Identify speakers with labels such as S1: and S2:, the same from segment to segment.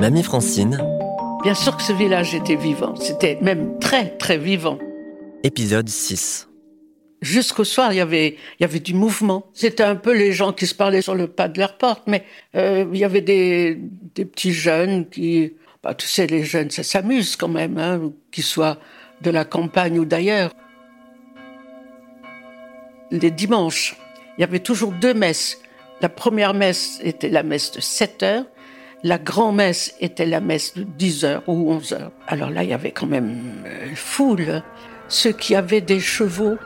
S1: Mamie Francine.
S2: Bien sûr que ce village était vivant, c'était même très très vivant.
S1: Épisode 6.
S2: Jusqu'au soir, il y avait, il y avait du mouvement. C'était un peu les gens qui se parlaient sur le pas de leur porte, mais euh, il y avait des, des petits jeunes qui, bah, tu sais, les jeunes, ça s'amuse quand même, hein, qu'ils soient de la campagne ou d'ailleurs. Les dimanches, il y avait toujours deux messes. La première messe était la messe de 7 heures. La grand-messe était la messe de 10 heures ou 11 heures. Alors là, il y avait quand même une foule. Ceux qui avaient des chevaux,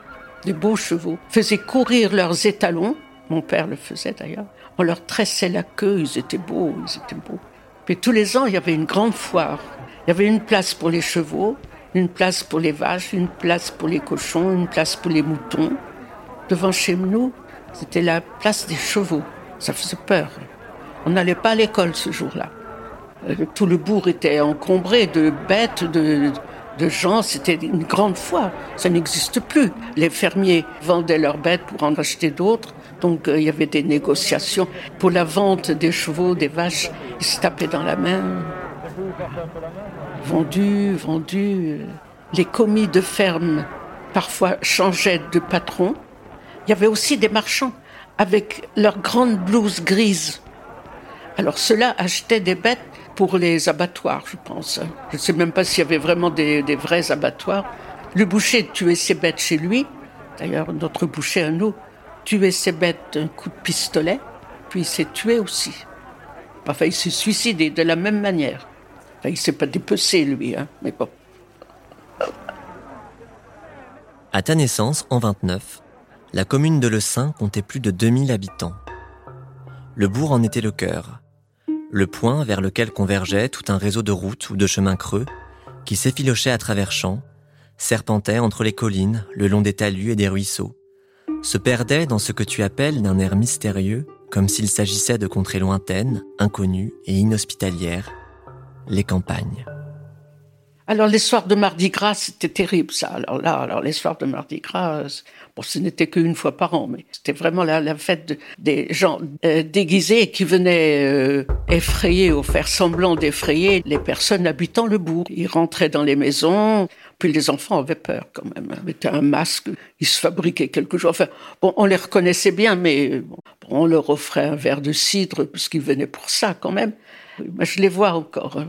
S2: des beaux chevaux, faisaient courir leurs étalons. Mon père le faisait d'ailleurs. On leur tressait la queue, ils étaient beaux, ils étaient beaux. Puis tous les ans, il y avait une grande foire. Il y avait une place pour les chevaux, une place pour les vaches, une place pour les cochons, une place pour les moutons. Devant chez nous, c'était la place des chevaux. Ça faisait peur. On n'allait pas à l'école ce jour-là. Euh, tout le bourg était encombré de bêtes, de, gens. C'était une grande foire. Ça n'existe plus. Les fermiers vendaient leurs bêtes pour en acheter d'autres. Donc euh, il y avait des négociations pour la vente des chevaux, des vaches. Ils se tapaient dans la main. Vendus, vendus. Les commis de ferme parfois changeaient de patron. Il y avait aussi des marchands avec leurs grandes blouses grises. Alors ceux-là des bêtes pour les abattoirs, je pense. Je ne sais même pas s'il y avait vraiment des, vrais abattoirs. Le boucher tuait ses bêtes chez lui. D'ailleurs, notre boucher à nous tuait ses bêtes d'un coup de pistolet, puis il s'est tué aussi. Enfin, il s'est suicidé de la même manière. Enfin, il s'est pas dépecé, lui, hein, mais bon.
S1: À ta naissance, en 29, la commune de Le Saint comptait plus de 2000 habitants. Le bourg en était le cœur, le point vers lequel convergeait tout un réseau de routes ou de chemins creux qui s'effilochaient à travers champs, serpentaient entre les collines, le long des talus et des ruisseaux, se perdaient dans ce que tu appelles d'un air mystérieux, comme s'il s'agissait de contrées lointaines, inconnues et inhospitalières, les campagnes.
S2: Alors les soirs de Mardi Gras, c'était terrible ça. Alors là, alors les soirs de Mardi Gras, bon, ce n'était qu'une fois par an, mais c'était vraiment la, la fête de, des gens euh, déguisés qui venaient euh, effrayer ou faire semblant d'effrayer les personnes habitant le bourg. Ils rentraient dans les maisons, les enfants avaient peur quand même. Ils mettaient un masque, ils se fabriquaient quelque chose. Enfin, bon, on les reconnaissait bien, mais bon, on leur offrait un verre de cidre puisqu'ils venaient pour ça quand même. Je les vois encore.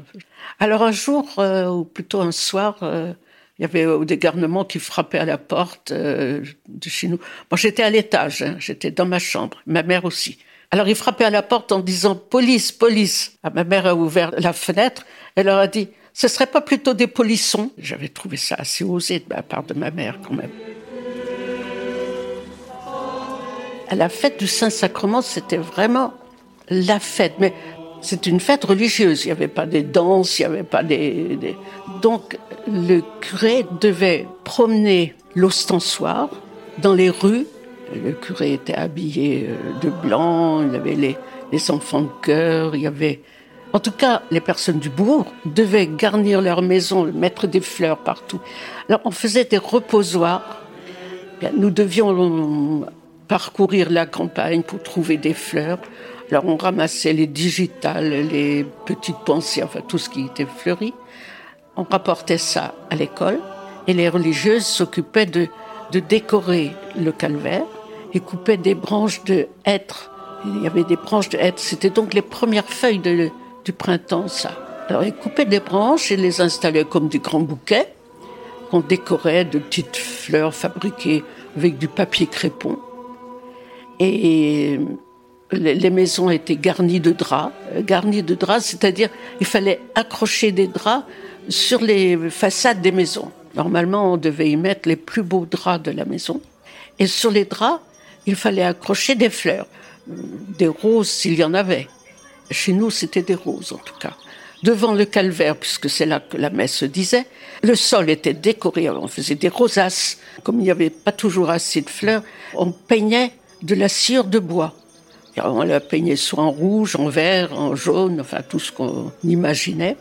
S2: Alors un jour, euh, ou plutôt un soir, euh, il y avait des garnements qui frappaient à la porte euh, de chez nous. Moi, j'étais à l'étage, hein, j'étais dans ma chambre, ma mère aussi. Alors ils frappaient à la porte en disant police, police. Ah, ma mère a ouvert la fenêtre, elle leur a dit ce serait pas plutôt des polissons? J'avais trouvé ça assez osé de la part de ma mère quand même. À la fête du Saint-Sacrement, c'était vraiment la fête. Mais c'est une fête religieuse. Il n'y avait pas des danses, il n'y avait pas des, Donc, le curé devait promener l'ostensoir dans les rues. Le curé était habillé de blanc, il y avait les, les enfants de chœur, il y avait. En tout cas, les personnes du bourg devaient garnir leur maison, mettre des fleurs partout. Alors, on faisait des reposoirs. Nous devions parcourir la campagne pour trouver des fleurs. Alors on ramassait les digitales, les petites pensées, enfin tout ce qui était fleuri. On rapportait ça à l'école et les religieuses s'occupaient de, de décorer le calvaire et coupaient des branches de hêtre. Il y avait des branches de hêtre. C'était donc les premières feuilles de, du printemps, ça. Alors ils coupaient des branches et les installaient comme des grands bouquets qu'on décorait de petites fleurs fabriquées avec du papier crépon. Et les maisons étaient garnies de draps. Euh, garnies de draps, c'est-à-dire il fallait accrocher des draps sur les façades des maisons. Normalement, on devait y mettre les plus beaux draps de la maison. Et sur les draps, il fallait accrocher des fleurs, des roses s'il y en avait. Chez nous, c'était des roses en tout cas. Devant le calvaire, puisque c'est là que la messe se disait, le sol était décoré, on faisait des rosaces. Comme il n'y avait pas toujours assez de fleurs, on peignait de la cire de bois. On l'a peigné soit en rouge, en vert, en jaune, enfin tout ce qu'on imaginait.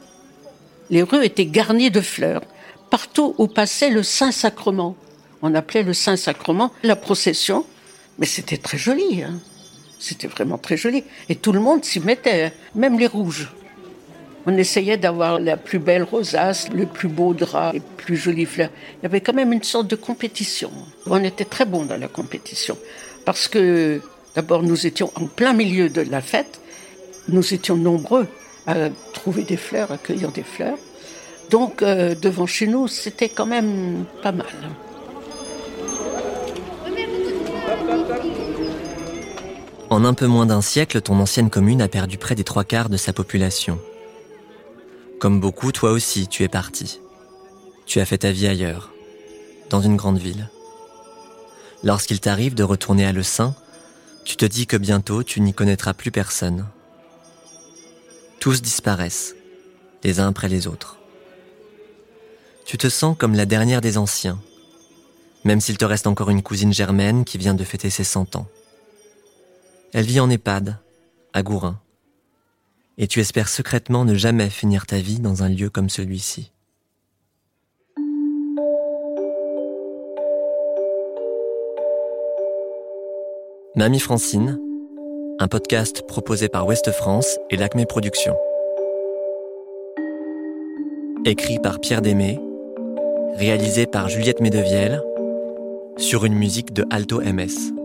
S2: Les rues étaient garnies de fleurs. Partout où passait le Saint-Sacrement. On appelait le Saint-Sacrement la procession, mais c'était très joli. Hein. C'était vraiment très joli. Et tout le monde s'y mettait, même les rouges. On essayait d'avoir la plus belle rosace, le plus beau drap, les plus jolies fleurs. Il y avait quand même une sorte de compétition. On était très bons dans la compétition. Parce que, d'abord, nous étions en plein milieu de la fête. Nous étions nombreux à trouver des fleurs, à cueillir des fleurs. Donc, euh, devant chez nous, c'était quand même pas mal.
S1: En un peu moins d'un siècle, ton ancienne commune a perdu près des trois quarts de sa population. Comme beaucoup, toi aussi, tu es parti. Tu as fait ta vie ailleurs, dans une grande ville. Lorsqu'il t'arrive de retourner à Le Sein, tu te dis que bientôt tu n'y connaîtras plus personne. Tous disparaissent, les uns après les autres. Tu te sens comme la dernière des anciens, même s'il te reste encore une cousine germaine qui vient de fêter ses cent ans. Elle vit en EHPAD, à Gourin et tu espères secrètement ne jamais finir ta vie dans un lieu comme celui-ci. Mamie Francine, un podcast proposé par Ouest France et l'Acme Productions. Écrit par Pierre Démé, réalisé par Juliette Medevielle, sur une musique de Alto MS.